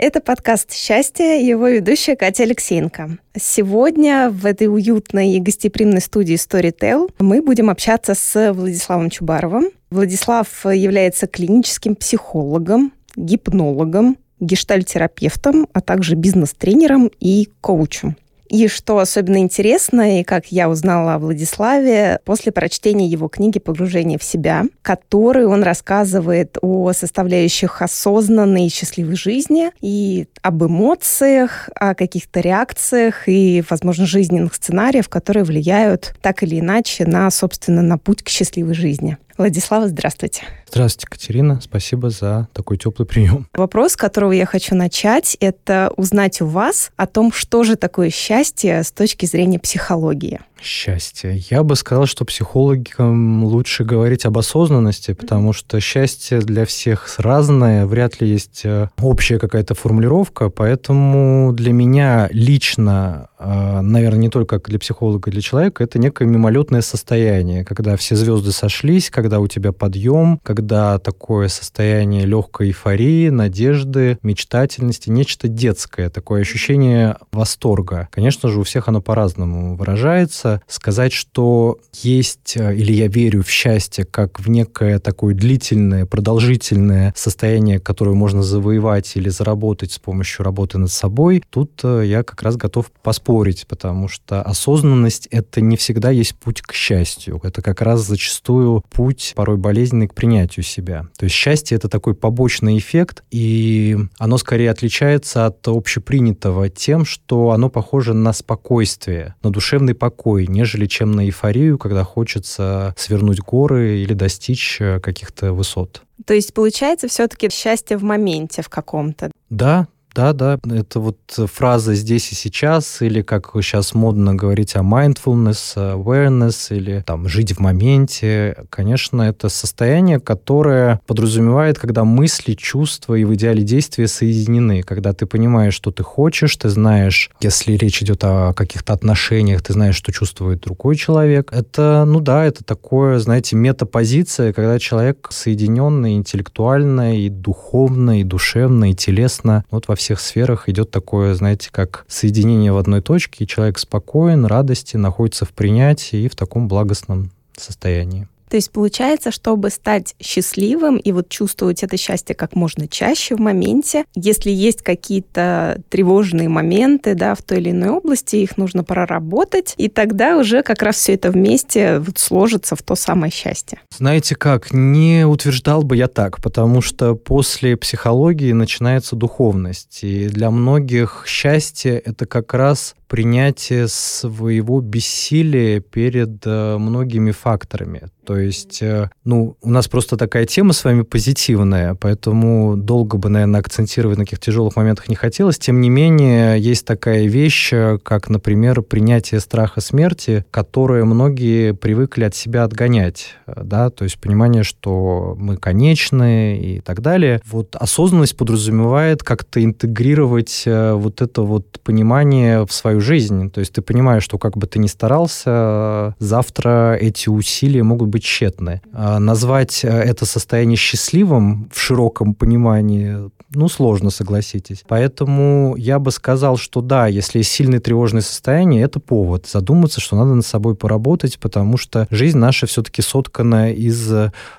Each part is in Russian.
Это подкаст «Счастье», его ведущая Катя Алексеенко. Сегодня в этой уютной и гостеприимной студии Storytel мы будем общаться с Владиславом Чубаровым. Владислав является клиническим психологом, гипнологом, гештальтерапевтом, а также бизнес-тренером и коучем. И что особенно интересно, и как я узнала о Владиславе после прочтения его книги «Погружение в себя», которой он рассказывает о составляющих осознанной и счастливой жизни и об эмоциях, о каких-то реакциях и, возможно, жизненных сценариях, которые влияют так или иначе на, собственно, на путь к счастливой жизни. Владислава, здравствуйте. Здравствуйте, Катерина. Спасибо за такой теплый прием. Вопрос, с которого я хочу начать, это узнать у вас о том, что же такое счастье с точки зрения психологии. Счастье. Я бы сказал, что психологам лучше говорить об осознанности, потому что счастье для всех разное, вряд ли есть э, общая какая-то формулировка, поэтому для меня лично, э, наверное, не только для психолога, для человека, это некое мимолетное состояние, когда все звезды сошлись, когда у тебя подъем, когда такое состояние легкой эйфории, надежды, мечтательности, нечто детское, такое ощущение восторга. Конечно же, у всех оно по-разному выражается, хочется сказать, что есть, э, или я верю в счастье как в некое такое длительное, продолжительное состояние, которое можно завоевать или заработать с помощью работы над собой, тут э, я как раз готов поспорить, потому что осознанность — это не всегда есть путь к счастью. Это как раз зачастую путь, порой болезненный, к принятию себя. То есть счастье — это такой побочный эффект, и оно скорее отличается от общепринятого тем, что оно похоже на спокойствие, на душевный покой, покой, нежели чем на эйфорию, когда хочется свернуть горы или достичь э, каких-то высот. То есть получается все-таки счастье в моменте в каком-то. Да, да, да, это вот фраза «здесь и сейчас», или как сейчас модно говорить о mindfulness, awareness, или там «жить в моменте». Конечно, это состояние, которое подразумевает, когда мысли, чувства и в идеале действия соединены, когда ты понимаешь, что ты хочешь, ты знаешь, если речь идет о каких-то отношениях, ты знаешь, что чувствует другой человек. Это, ну да, это такое, знаете, метапозиция, когда человек соединенный интеллектуально и духовно, и душевно, и телесно, вот во всех всех сферах идет такое, знаете, как соединение в одной точке, и человек спокоен, радости, находится в принятии и в таком благостном состоянии. То есть получается, чтобы стать счастливым и вот чувствовать это счастье как можно чаще в моменте, если есть какие-то тревожные моменты, да, в той или иной области, их нужно проработать, и тогда уже как раз все это вместе вот сложится в то самое счастье. Знаете как, не утверждал бы я так, потому что после психологии начинается духовность, и для многих счастье — это как раз принятие своего бессилия перед э, многими факторами. То есть, э, ну, у нас просто такая тема с вами позитивная, поэтому долго бы, наверное, акцентировать на каких тяжелых моментах не хотелось. Тем не менее, есть такая вещь, э, как, например, принятие страха смерти, которое многие привыкли от себя отгонять, да, то есть понимание, что мы конечны и так далее. Вот осознанность подразумевает как-то интегрировать вот это вот понимание в свою жизнь. То есть ты понимаешь, что как бы ты ни старался, завтра эти усилия могут быть тщетны. А назвать э, это состояние счастливым в широком понимании, ну, сложно, согласитесь. Поэтому я бы сказал, что да, если сильное тревожное состояние, это повод задуматься, что надо над собой поработать, потому что жизнь наша все-таки соткана из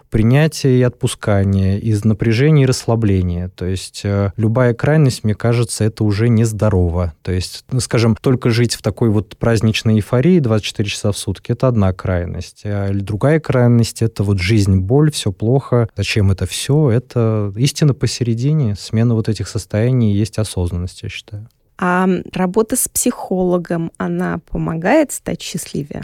принятия и отпускания, из напряжения и расслабления. То есть э, любая крайность, мне кажется, это уже нездорово. То есть, ну, скажем, только жить в такой вот праздничной эйфории 24 часа в сутки – это одна крайность. А другая крайность – это вот жизнь, боль, все плохо. Зачем это все? Это истина посередине. Смена вот этих состояний есть осознанность, я считаю. А работа с психологом, она помогает стать счастливее?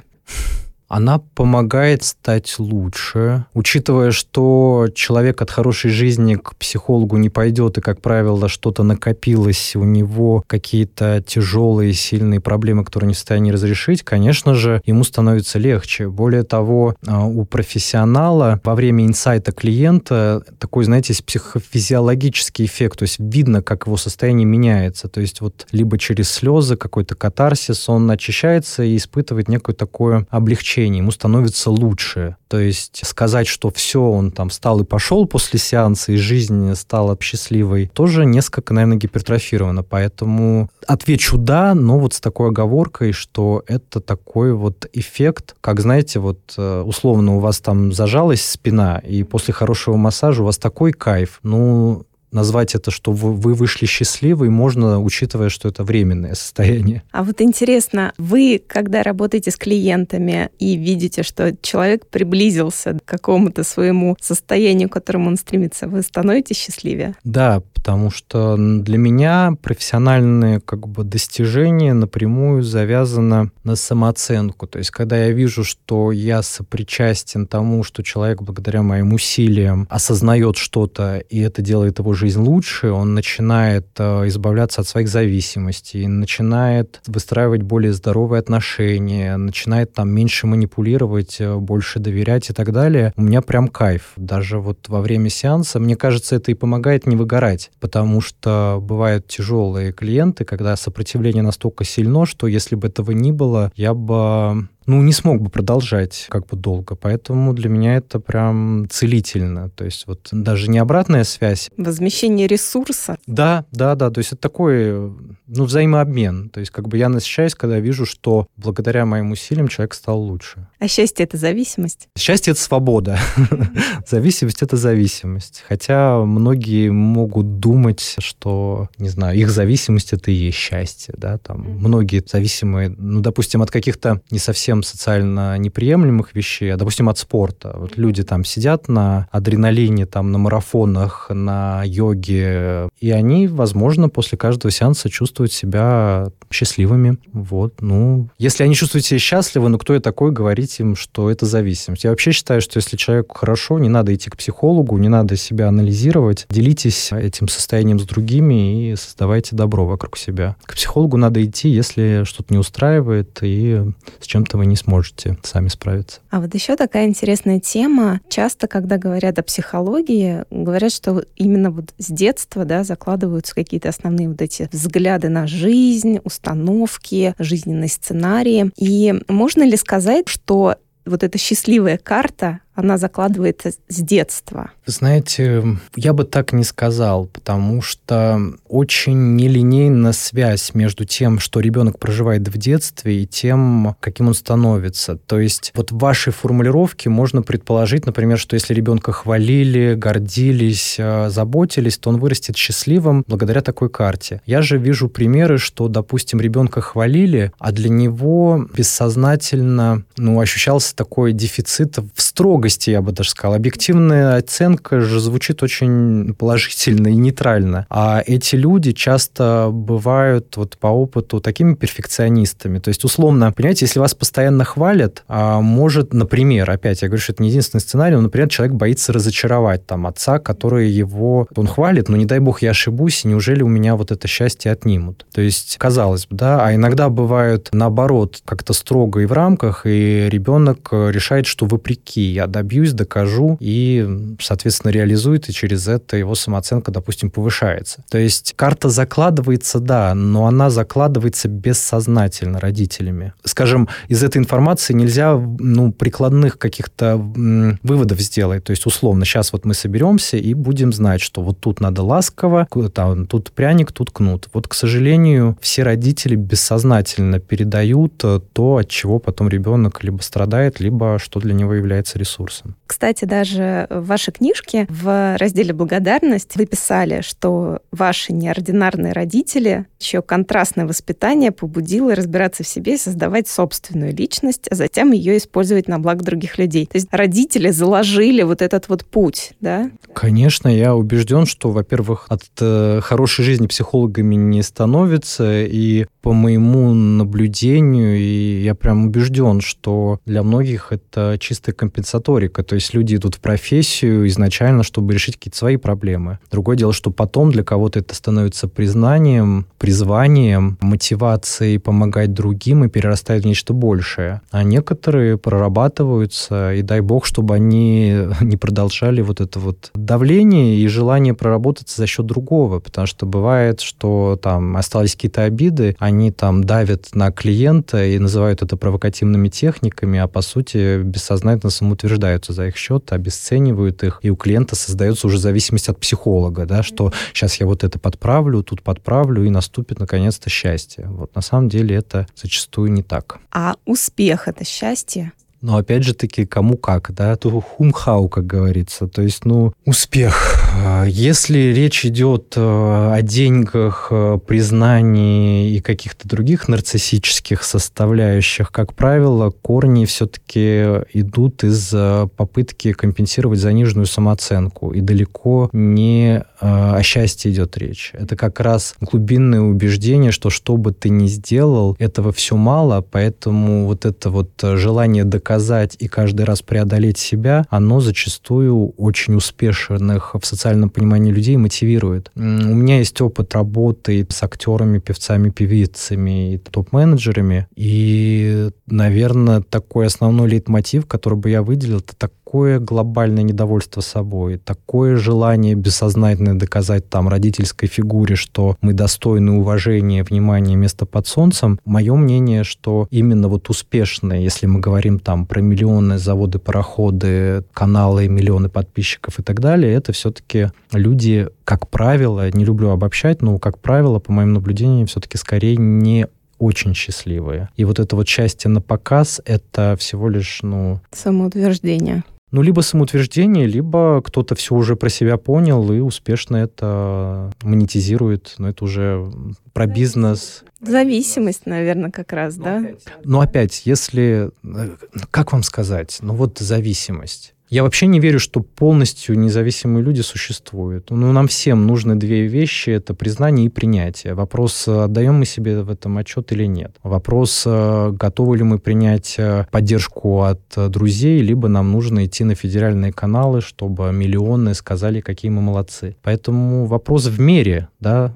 Она помогает стать лучше, учитывая, что человек от хорошей жизни к психологу не пойдет, и, как правило, что-то накопилось, у него какие-то тяжелые, сильные проблемы, которые не в состоянии разрешить, конечно же, ему становится легче. Более того, а, у профессионала во время инсайта клиента такой, знаете, психофизиологический эффект, то есть видно, как его состояние меняется. То есть вот либо через слезы, какой-то катарсис, он очищается и испытывает некое такое облегчение, ему становится лучше. То есть сказать, что все, он там встал и пошел после сеанса, и жизнь стала счастливой, тоже несколько, наверное, гипертрофировано. Поэтому отвечу «да», но вот с такой оговоркой, что это такой вот эффект, как, знаете, вот э, условно у вас там зажалась спина, и после хорошего массажа у вас такой кайф. Ну, назвать это, что вы вышли счастливы, можно, учитывая, что это временное состояние. А вот интересно, вы, когда работаете с клиентами и видите, что человек приблизился к какому-то своему состоянию, к которому он стремится, вы становитесь счастливее? Да, потому что для меня профессиональные как бы достижения напрямую завязаны на самооценку. То есть, когда я вижу, что я сопричастен тому, что человек благодаря моим усилиям осознает что-то, и это делает его жизнь лучше, он начинает э, избавляться от своих зависимостей, начинает выстраивать более здоровые отношения, начинает там меньше манипулировать, э, больше доверять и так далее. У меня прям кайф. Даже вот во время сеанса, мне кажется, это и помогает не выгорать потому что бывают тяжелые клиенты, когда сопротивление настолько сильно, что если бы этого не было, я бы ну, не смог бы продолжать как бы долго. Поэтому для меня это прям целительно. То есть вот даже не обратная связь. Возмещение ресурса. Да, да, да. То есть это такой, ну, взаимообмен. То есть как бы я насыщаюсь, когда вижу, что благодаря моим усилиям человек стал лучше. А счастье — это зависимость? Счастье — это свобода. Зависимость — это зависимость. Хотя многие могут думать, что, не знаю, их зависимость — это и есть счастье, да, там. Многие зависимые, ну, допустим, от каких-то не совсем совсем социально неприемлемых вещей, а, допустим, от спорта. Вот люди там сидят на адреналине, там, на марафонах, на йоге, и они, возможно, после каждого сеанса чувствуют себя счастливыми. Вот, ну, если они чувствуют себя счастливы, ну, кто я такой говорить им, что это зависимость? Я вообще считаю, что если человеку хорошо, не надо идти к психологу, не надо себя анализировать, делитесь этим состоянием с другими и создавайте добро вокруг себя. К психологу надо идти, если что-то не устраивает и с чем-то вы не сможете сами справиться. А вот еще такая интересная тема. Часто, когда говорят о психологии, говорят, что именно вот с детства да, закладываются какие-то основные вот эти взгляды на жизнь, установки, жизненные сценарии. И можно ли сказать, что вот эта счастливая карта, она закладывается с детства. Знаете, я бы так не сказал, потому что очень нелинейна связь между тем, что ребенок проживает в детстве, и тем, каким он становится. То есть вот в вашей формулировке можно предположить, например, что если ребенка хвалили, гордились, э, заботились, то он вырастет счастливым благодаря такой карте. Я же вижу примеры, что, допустим, ребенка хвалили, а для него бессознательно ну, ощущался такой дефицит в строго строгости, я бы даже сказал. Объективная оценка же звучит очень положительно и нейтрально. А эти люди часто бывают вот по опыту такими перфекционистами. То есть, условно, понимаете, если вас постоянно хвалят, а может, например, опять, я говорю, что это не единственный сценарий, но, например, человек боится разочаровать там отца, который его, он хвалит, но не дай бог я ошибусь, неужели у меня вот это счастье отнимут? То есть, казалось бы, да, а иногда бывают наоборот, как-то строго и в рамках, и ребенок решает, что вопреки, я добьюсь, докажу и, соответственно, реализует, и через это его самооценка, допустим, повышается. То есть карта закладывается, да, но она закладывается бессознательно родителями. Скажем, из этой информации нельзя ну, прикладных каких-то выводов сделать. То есть, условно, сейчас вот мы соберемся и будем знать, что вот тут надо ласково, там, тут пряник, тут кнут. Вот, к сожалению, все родители бессознательно передают э, то, от чего потом ребенок либо страдает, либо что для него является ресурсом ресурсом. Кстати, даже в вашей книжке в разделе «Благодарность» вы писали, что ваши неординарные родители, чье контрастное воспитание побудило разбираться в себе и создавать собственную личность, а затем ее использовать на благо других людей. То есть родители заложили вот этот вот путь, да? Конечно, я убежден, что, во-первых, от э, хорошей жизни психологами не становится, и по моему наблюдению, и я прям убежден, что для многих это чистая компенсаторика. То есть люди идут в профессию изначально, чтобы решить какие-то свои проблемы. Другое дело, что потом для кого-то это становится признанием, призванием, мотивацией помогать другим и перерастает в нечто большее. А некоторые прорабатываются, и дай бог, чтобы они не продолжали вот это вот давление и желание проработаться за счет другого, потому что бывает, что там остались какие-то обиды, они там давят на клиента и называют это провокативными техниками, а по сути бессознательно самоутверждаются за их счет, обесценивают их, и у клиента создается уже зависимость от психолога, да, что сейчас я вот это подправлю, тут подправлю, и наступит наконец-то счастье. Вот на самом деле это зачастую не так. А успех — это счастье? Но опять же таки, кому как, да, то хумхау, как говорится. То есть, ну, успех. А, если речь идет э, о деньгах, э, признании и каких-то других нарциссических составляющих, как правило, корни все-таки идут из э, попытки компенсировать заниженную самооценку. И далеко не о счастье идет речь. Это как раз глубинное убеждение, что что бы ты ни сделал, этого все мало, поэтому вот это вот желание доказать доказать и каждый раз преодолеть себя, оно зачастую очень успешных в социальном понимании людей мотивирует. У меня есть опыт работы с актерами, певцами, певицами и топ-менеджерами, и, наверное, такой основной лейтмотив, который бы я выделил, это так такое глобальное недовольство собой, такое желание бессознательно доказать там родительской фигуре, что мы достойны уважения, внимания, места под солнцем, мое мнение, что именно вот успешные, если мы говорим там про миллионы заводы, пароходы, каналы, миллионы подписчиков и так далее, это все-таки люди, как правило, не люблю обобщать, но, как правило, по моим наблюдениям, все-таки скорее не очень счастливые. И вот это вот счастье на показ — это всего лишь, ну... Самоутверждение. Ну, либо самоутверждение, либо кто-то все уже про себя понял и успешно это монетизирует. Но это уже про бизнес. Зависимость, наверное, как раз, да? Но опять, если... Э, как вам сказать? Ну, вот зависимость. Я вообще не верю, что полностью независимые люди существуют. Ну, нам всем нужны две вещи. Это признание и принятие. Вопрос, отдаем мы себе в этом отчет или нет. Вопрос, э, готовы ли мы принять э, поддержку от друзей, либо нам нужно идти на федеральные каналы, чтобы миллионы сказали, какие мы молодцы. Поэтому вопрос в мере, да,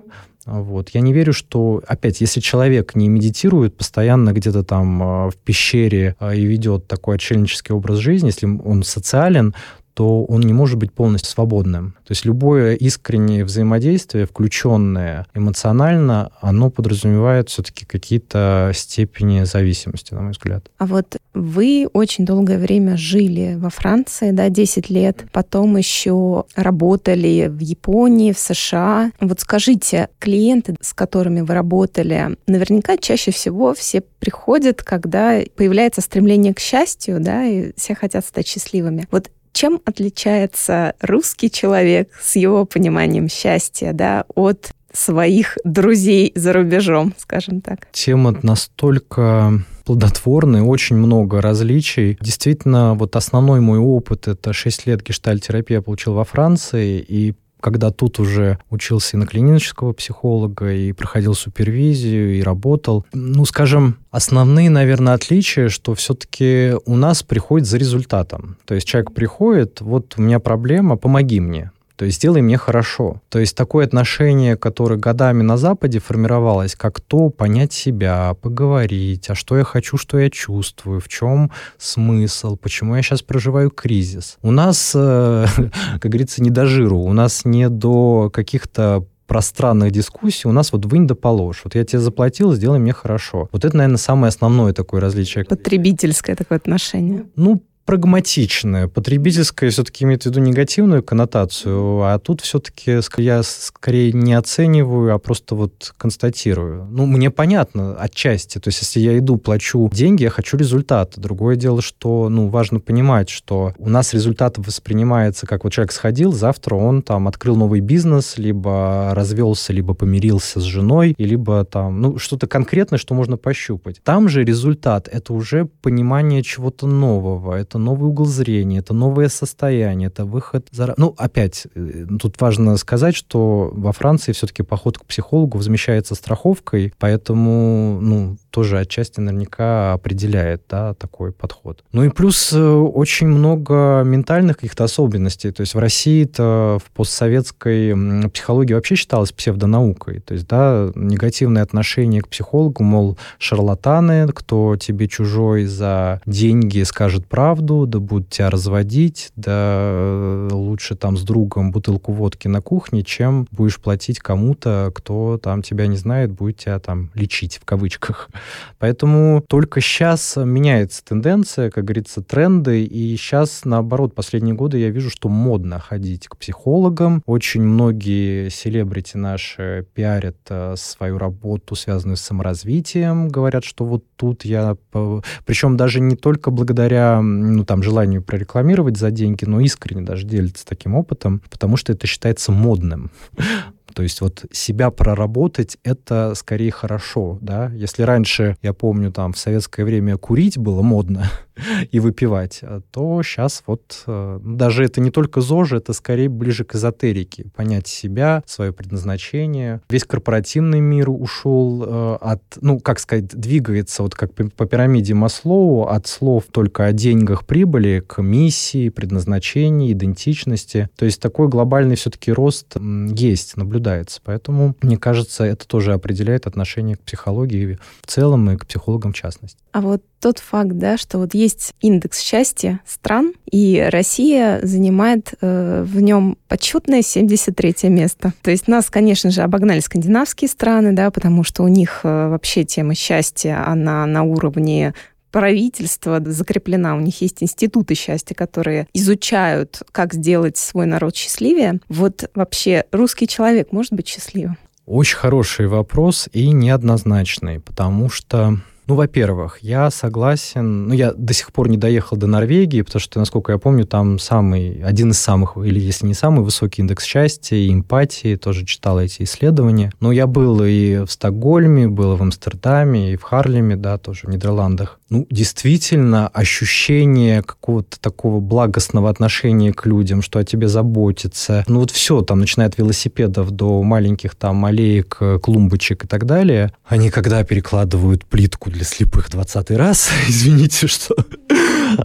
вот. Я не верю, что, опять, если человек не медитирует постоянно где-то там а, в пещере а, и ведет такой отшельнический образ жизни, если он социален, то он не может быть полностью свободным. То есть любое искреннее взаимодействие, включенное эмоционально, оно подразумевает все-таки какие-то степени зависимости, на мой взгляд. А вот вы очень долгое время жили во Франции, да, 10 лет, потом еще работали в Японии, в США. Вот скажите, клиенты, с которыми вы работали, наверняка чаще всего все приходят, когда появляется стремление к счастью, да, и все хотят стать счастливыми. Вот чем отличается русский человек с его пониманием счастья, да, от своих друзей за рубежом, скажем так? Тема настолько плодотворная, очень много различий. Действительно, вот основной мой опыт — это 6 лет гештальтерапии я получил во Франции, и когда тут уже учился и на клинического психолога, и проходил супервизию, и работал. Ну, скажем, основные, наверное, отличия, что все-таки у нас приходит за результатом. То есть человек приходит, вот у меня проблема, помоги мне. То есть сделай мне хорошо. То есть такое отношение, которое годами на Западе формировалось, как то понять себя, поговорить, а что я хочу, что я чувствую, в чем смысл, почему я сейчас проживаю кризис. У нас, э, как говорится, не до жиру, у нас не до каких-то пространных дискуссий у нас вот вынь да положь. Вот я тебе заплатил, сделай мне хорошо. Вот это, наверное, самое основное такое различие. Потребительское такое отношение. Ну, прагматичное. Потребительское все-таки имеет в виду негативную коннотацию, а тут все-таки я скорее не оцениваю, а просто вот констатирую. Ну, мне понятно отчасти. То есть, если я иду, плачу деньги, я хочу результата. Другое дело, что, ну, важно понимать, что у нас результат воспринимается, как вот человек сходил, завтра он там открыл новый бизнес, либо развелся, либо помирился с женой, и либо там, ну, что-то конкретное, что можно пощупать. Там же результат — это уже понимание чего-то нового, это новый угол зрения, это новое состояние, это выход за... Ну, опять, э, тут важно сказать, что во Франции все-таки поход к психологу возмещается страховкой, поэтому, ну, тоже отчасти наверняка определяет, да, такой подход. Ну и плюс э, очень много ментальных каких-то особенностей. То есть в России-то в постсоветской психологии вообще считалась псевдонаукой. То есть, да, негативное отношение к психологу, мол, шарлатаны, кто тебе чужой за деньги скажет правду, да будут тебя разводить, да э, лучше там с другом бутылку водки на кухне, чем будешь платить кому-то, кто там тебя не знает, будет тебя там лечить в кавычках. Поэтому только сейчас меняется тенденция, как говорится, тренды, и сейчас, наоборот, последние годы я вижу, что модно ходить к психологам. Очень многие селебрити наши пиарят э, свою работу, связанную с саморазвитием, говорят, что вот тут я... Причем даже не только благодаря ну, там, желанию прорекламировать за деньги, но искренне даже делятся таким опытом, потому что это считается модным. То есть вот себя проработать — это скорее хорошо, да. Если раньше, я помню, там в советское время курить было модно, и выпивать, а то сейчас вот э, даже это не только ЗОЖ, это скорее ближе к эзотерике. Понять себя, свое предназначение. Весь корпоративный мир ушел э, от, ну, как сказать, двигается вот как по пирамиде Маслоу от слов только о деньгах прибыли к миссии, предназначению, идентичности. То есть такой глобальный все-таки рост есть, наблюдается. Поэтому, мне кажется, это тоже определяет отношение к психологии в целом и к психологам в частности. А вот тот факт, да, что вот есть индекс счастья стран, и Россия занимает э, в нем почетное 73 место. То есть нас, конечно же, обогнали скандинавские страны, да, потому что у них э, вообще тема счастья, она на уровне правительства закреплена, у них есть институты счастья, которые изучают, как сделать свой народ счастливее. Вот вообще русский человек может быть счастливым? Очень хороший вопрос и неоднозначный, потому что ну, во-первых, я согласен, ну, я до сих пор не доехал до Норвегии, потому что, насколько я помню, там самый, один из самых, или если не самый высокий индекс счастья и эмпатии, тоже читал эти исследования. Но я был и в Стокгольме, был в Амстердаме, и в Харлеме, да, тоже в Нидерландах ну, действительно ощущение какого-то такого благостного отношения к людям, что о тебе заботится. Ну, вот все, там, начиная от велосипедов до маленьких там аллеек, э, клумбочек и так далее. Они когда перекладывают плитку для слепых двадцатый раз, извините, что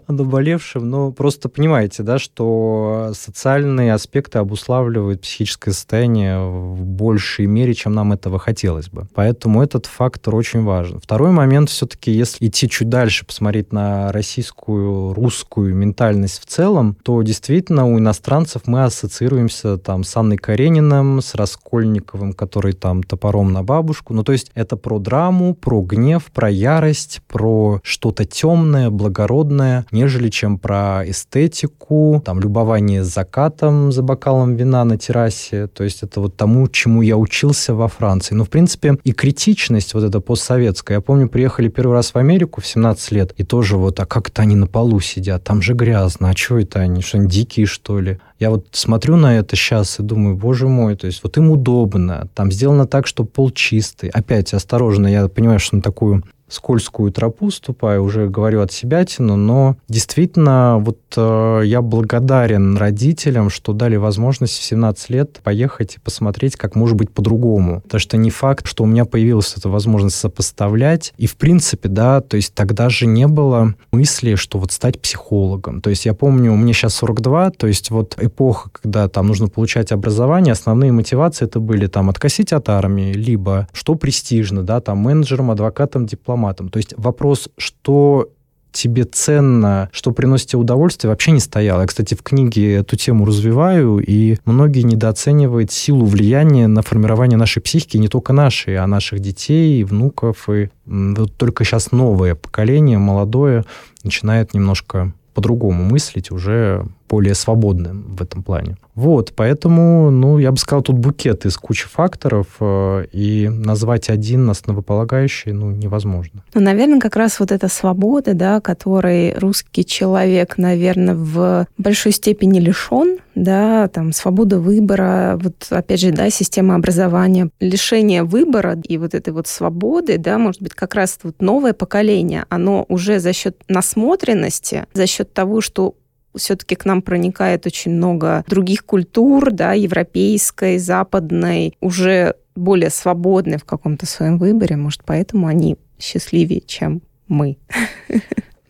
о наболевшем, но просто понимаете, да, что социальные аспекты обуславливают психическое состояние в большей мере, чем нам этого хотелось бы. Поэтому этот фактор очень важен. Второй момент все-таки, если идти чуть дальше, посмотреть на российскую, русскую ментальность в целом, то действительно у иностранцев мы ассоциируемся там с Анной Карениным, с Раскольниковым, который там топором на бабушку. Ну, то есть это про драму, про гнев, про ярость, про что-то темное, благородное, нежели чем про эстетику, там, любование закатом за бокалом вина на террасе. То есть это вот тому, чему я учился во Франции. Ну, в принципе, и критичность вот эта постсоветская. Я помню, приехали первый раз в Америку в 17 лет, и тоже вот, а как это они на полу сидят? Там же грязно. А что это они? Что они дикие, что ли? Я вот смотрю на это сейчас и думаю, боже мой, то есть вот им удобно, там сделано так, что пол чистый. Опять осторожно, я понимаю, что на такую скользкую тропу ступаю, уже говорю от себя тяну, но действительно вот э, я благодарен родителям, что дали возможность в 17 лет поехать и посмотреть, как может быть по-другому. Потому что не факт, что у меня появилась эта возможность сопоставлять. И в принципе, да, то есть тогда же не было мысли, что вот стать психологом. То есть я помню, меня сейчас 42, то есть вот эпоха, когда там нужно получать образование, основные мотивации это были там откосить от армии, либо что престижно, да, там менеджером, адвокатом, дипломатом, форматом. То есть вопрос, что тебе ценно, что приносит тебе удовольствие, вообще не стоял. Я, кстати, в книге эту тему развиваю, и многие недооценивают силу влияния на формирование нашей психики, не только нашей, а наших детей, внуков. И вот только сейчас новое поколение, молодое, начинает немножко по-другому мыслить, уже более свободным в этом плане. Вот, поэтому, ну, я бы сказал, тут букет из кучи факторов, э, и назвать один основополагающий, ну, невозможно. Ну, наверное, как раз вот эта свобода, да, которой русский человек, наверное, в большой степени лишен, да, там, свобода выбора, вот, опять же, да, система образования, лишение выбора и вот этой вот свободы, да, может быть, как раз вот новое поколение, оно уже за счет насмотренности, за счет того, что все-таки к нам проникает очень много других культур, да, европейской, западной, уже более свободной в каком-то своем выборе. Может, поэтому они счастливее, чем мы.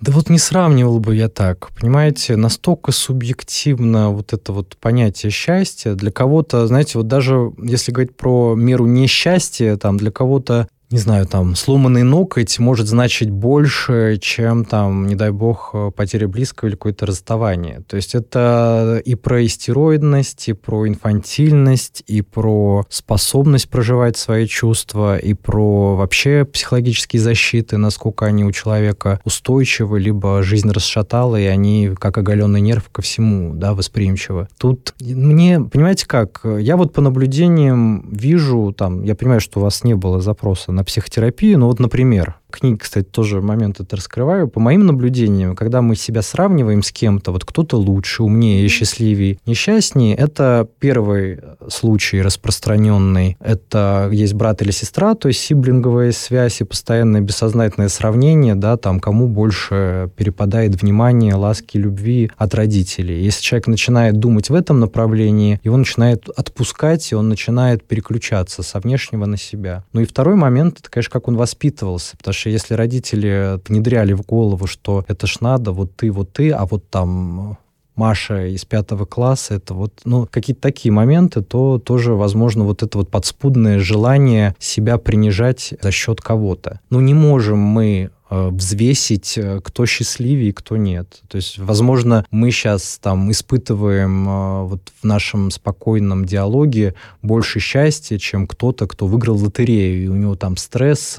Да вот не сравнивал бы я так. Понимаете, настолько субъективно вот это вот понятие счастья. Для кого-то, знаете, вот даже если говорить про меру несчастья, там для кого-то не знаю, там, сломанный ноготь может значить больше, чем, там, не дай бог, потеря близкого или какое-то расставание. То есть это и про истероидность, и про инфантильность, и про способность проживать свои чувства, и про вообще психологические защиты, насколько они у человека устойчивы, либо жизнь расшатала, и они, как оголенный нерв, ко всему, да, восприимчивы. Тут мне, понимаете как, я вот по наблюдениям вижу, там, я понимаю, что у вас не было запроса на психотерапию. Ну вот, например, книге, кстати, тоже момент это раскрываю. По моим наблюдениям, когда мы себя сравниваем с кем-то, вот кто-то лучше, умнее, счастливее, несчастнее, это первый случай распространенный. Это есть брат или сестра, то есть сиблинговая связь и постоянное бессознательное сравнение, да, там, кому больше перепадает внимание, ласки, любви от родителей. Если человек начинает думать в этом направлении, его начинает отпускать, и он начинает переключаться со внешнего на себя. Ну и второй момент, это, конечно, как он воспитывался, потому что что если родители внедряли в голову, что это ж надо, вот ты, вот ты, а вот там Маша из пятого класса, это вот, ну, какие-то такие моменты, то тоже, возможно, вот это вот подспудное желание себя принижать за счет кого-то. Ну, не можем мы взвесить, э, кто счастливее, кто нет. То есть, возможно, мы сейчас там испытываем э, вот в нашем спокойном диалоге больше счастья, чем кто-то, кто выиграл лотерею, и у него там стресс,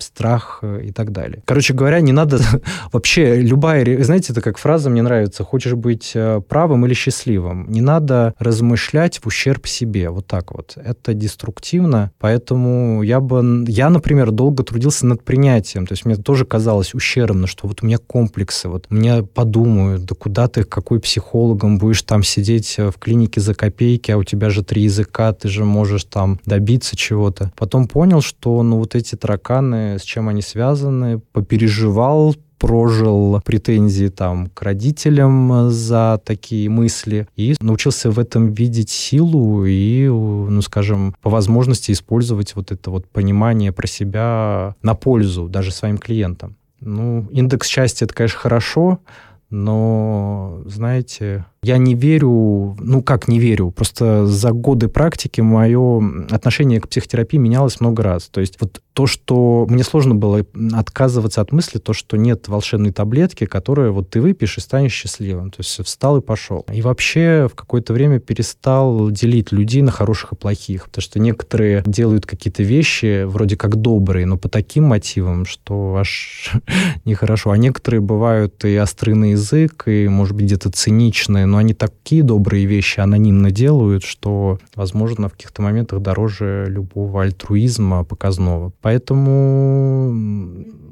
страх и так далее. Короче говоря, не надо вообще любая, знаете, это как фраза мне нравится, хочешь быть правым или счастливым, не надо размышлять в ущерб себе, вот так вот. Это деструктивно, поэтому я бы, я, например, долго трудился над принятием, то есть мне тоже казалось ущербно, что вот у меня комплексы, вот мне подумают, да куда ты, какой психологом будешь там сидеть э, в клинике за копейки, а у тебя же три языка, ты же можешь там добиться чего-то. Потом понял, что ну вот эти тараканы, с чем они связаны, попереживал, прожил претензии там к родителям за такие мысли и научился в этом видеть силу и, ну, скажем, по возможности использовать вот это вот понимание про себя на пользу даже своим клиентам. Ну, индекс счастья — это, конечно, хорошо, но, знаете, я не верю, ну как не верю, просто за годы практики мое отношение к психотерапии менялось много раз. То есть вот то, что мне сложно было отказываться от мысли, то, что нет волшебной таблетки, которую вот ты выпьешь и станешь счастливым. То есть встал и пошел. И вообще в какое-то время перестал делить людей на хороших и плохих, потому что некоторые делают какие-то вещи вроде как добрые, но по таким мотивам, что аж нехорошо. А некоторые бывают и острый на язык, и, может быть, где-то циничные, но они такие добрые вещи анонимно делают, что, возможно, в каких-то моментах дороже любого альтруизма показного. Поэтому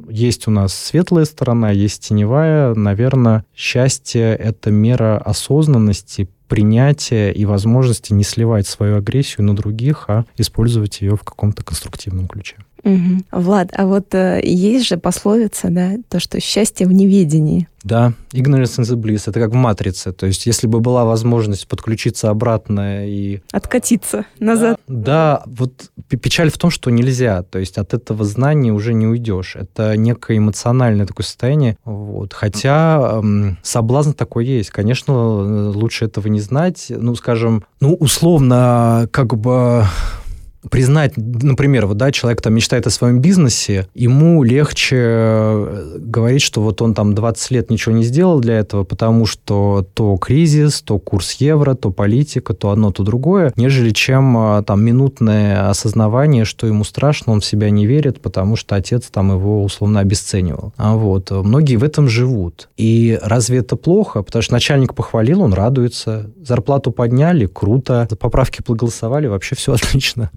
есть у нас светлая сторона, есть теневая. Наверное, счастье — это мера осознанности, принятия и возможности не сливать свою агрессию на других, а использовать ее в каком-то конструктивном ключе. Угу. Влад, а вот э, есть же пословица, да, то, что счастье в неведении. Да, ignorance the bliss. Это как в «Матрице». То есть, если бы была возможность подключиться обратно и... Откатиться назад. Да, да, вот печаль в том, что нельзя. То есть, от этого знания уже не уйдешь. Это некое эмоциональное такое состояние. Вот. Хотя эм, соблазн такой есть. Конечно, лучше этого не знать. Ну, скажем, ну, условно, как бы признать, например, вот, да, человек там мечтает о своем бизнесе, ему легче э, говорить, что вот он там 20 лет ничего не сделал для этого, потому что то кризис, то курс евро, то политика, то одно, то другое, нежели чем э, там минутное осознавание, что ему страшно, он в себя не верит, потому что отец там его условно обесценивал. А вот многие в этом живут. И разве это плохо? Потому что начальник похвалил, он радуется, зарплату подняли, круто, поправки проголосовали, вообще все отлично.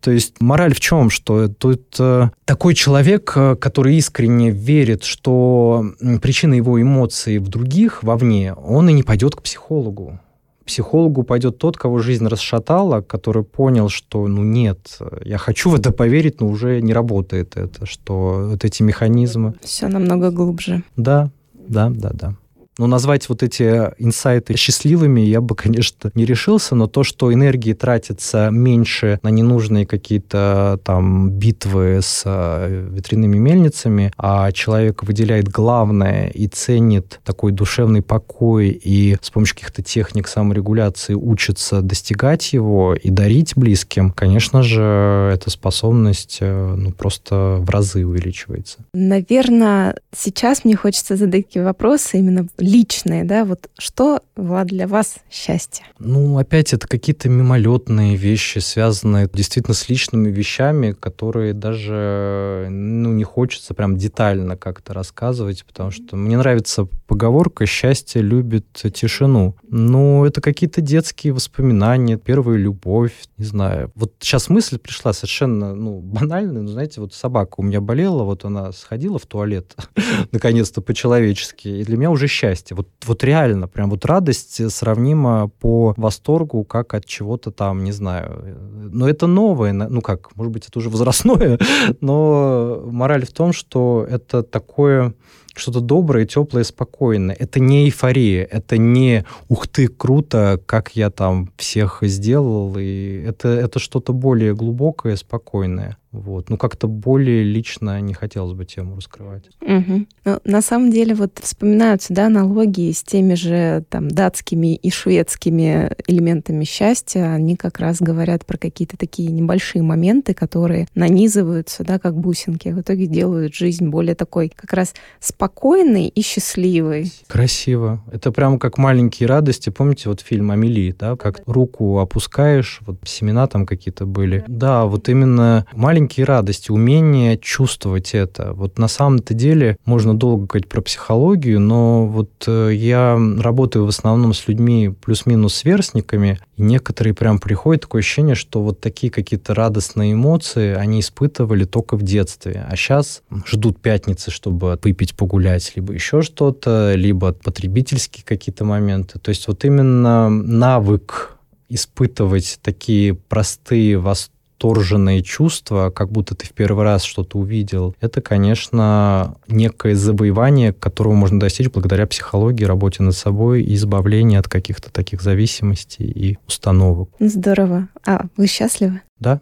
То есть мораль в чем? Что тут э, такой человек, э, который искренне верит, что причина его эмоций в других, вовне, он и не пойдет к психологу психологу пойдет тот, кого жизнь расшатала, который понял, что, ну, нет, я хочу в это поверить, но уже не работает это, что вот эти механизмы... Все намного глубже. Да, да, да, да. Но назвать вот эти инсайты счастливыми я бы, конечно, не решился, но то, что энергии тратится меньше на ненужные какие-то там битвы с э, ветряными мельницами, а человек выделяет главное и ценит такой душевный покой и с помощью каких-то техник саморегуляции учится достигать его и дарить близким, конечно же, эта способность э, ну, просто в разы увеличивается. Наверное, сейчас мне хочется задать такие вопросы именно личные, да, вот что, Влад, для вас счастье? Ну, опять это какие-то мимолетные вещи, связанные действительно с личными вещами, которые даже, ну, не хочется прям детально как-то рассказывать, потому что мне нравится поговорка «счастье любит тишину». Ну, это какие-то детские воспоминания, первая любовь, не знаю. Вот сейчас мысль пришла совершенно, ну, банальная, но, знаете, вот собака у меня болела, вот она сходила в туалет, наконец-то по-человечески, и для меня уже счастье счастье. Вот, вот реально, прям вот радость сравнима по восторгу, как от чего-то там, не знаю. Но это новое, ну как, может быть, это уже возрастное, но мораль в том, что это такое что-то доброе, теплое, спокойное. Это не эйфория, это не «ух ты, круто, как я там всех сделал», и это, это что-то более глубокое, спокойное. Вот. Ну, как-то более лично не хотелось бы тему раскрывать. Угу. Ну, на самом деле, вот вспоминаются, да, аналогии с теми же там датскими и шведскими элементами счастья. Они как раз говорят про какие-то такие небольшие моменты, которые нанизываются, да, как бусинки, в итоге делают жизнь более такой как раз спокойной и счастливой. Красиво. Это прямо как маленькие радости. Помните вот фильм «Амели», да, как руку опускаешь, вот семена там какие-то были. Да, вот именно маленькие маленькие радости, умение чувствовать это. Вот на самом-то деле можно долго говорить про психологию, но вот э, я работаю в основном с людьми плюс-минус сверстниками, и некоторые прям приходят такое ощущение, что вот такие какие-то радостные эмоции они испытывали только в детстве, а сейчас ждут пятницы, чтобы выпить, погулять, либо еще что-то, либо потребительские какие-то моменты. То есть вот именно навык испытывать такие простые восторги, восторженные чувства, как будто ты в первый раз что-то увидел, это, конечно, некое завоевание, которого можно достичь благодаря психологии, работе над собой и избавлению от каких-то таких зависимостей и установок. Здорово. А вы счастливы? Да.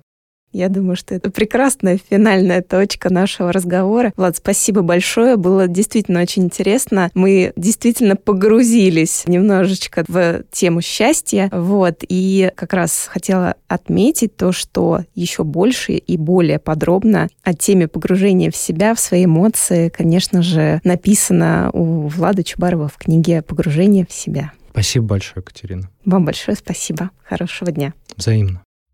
Я думаю, что это прекрасная финальная точка нашего разговора. Влад, спасибо большое. Было действительно очень интересно. Мы действительно погрузились немножечко в тему счастья. Вот. И как раз хотела отметить то, что еще больше и более подробно о теме погружения в себя, в свои эмоции, конечно же, написано у Влада Чубарова в книге «Погружение в себя». Спасибо большое, Катерина. Вам большое спасибо. Хорошего дня. Взаимно.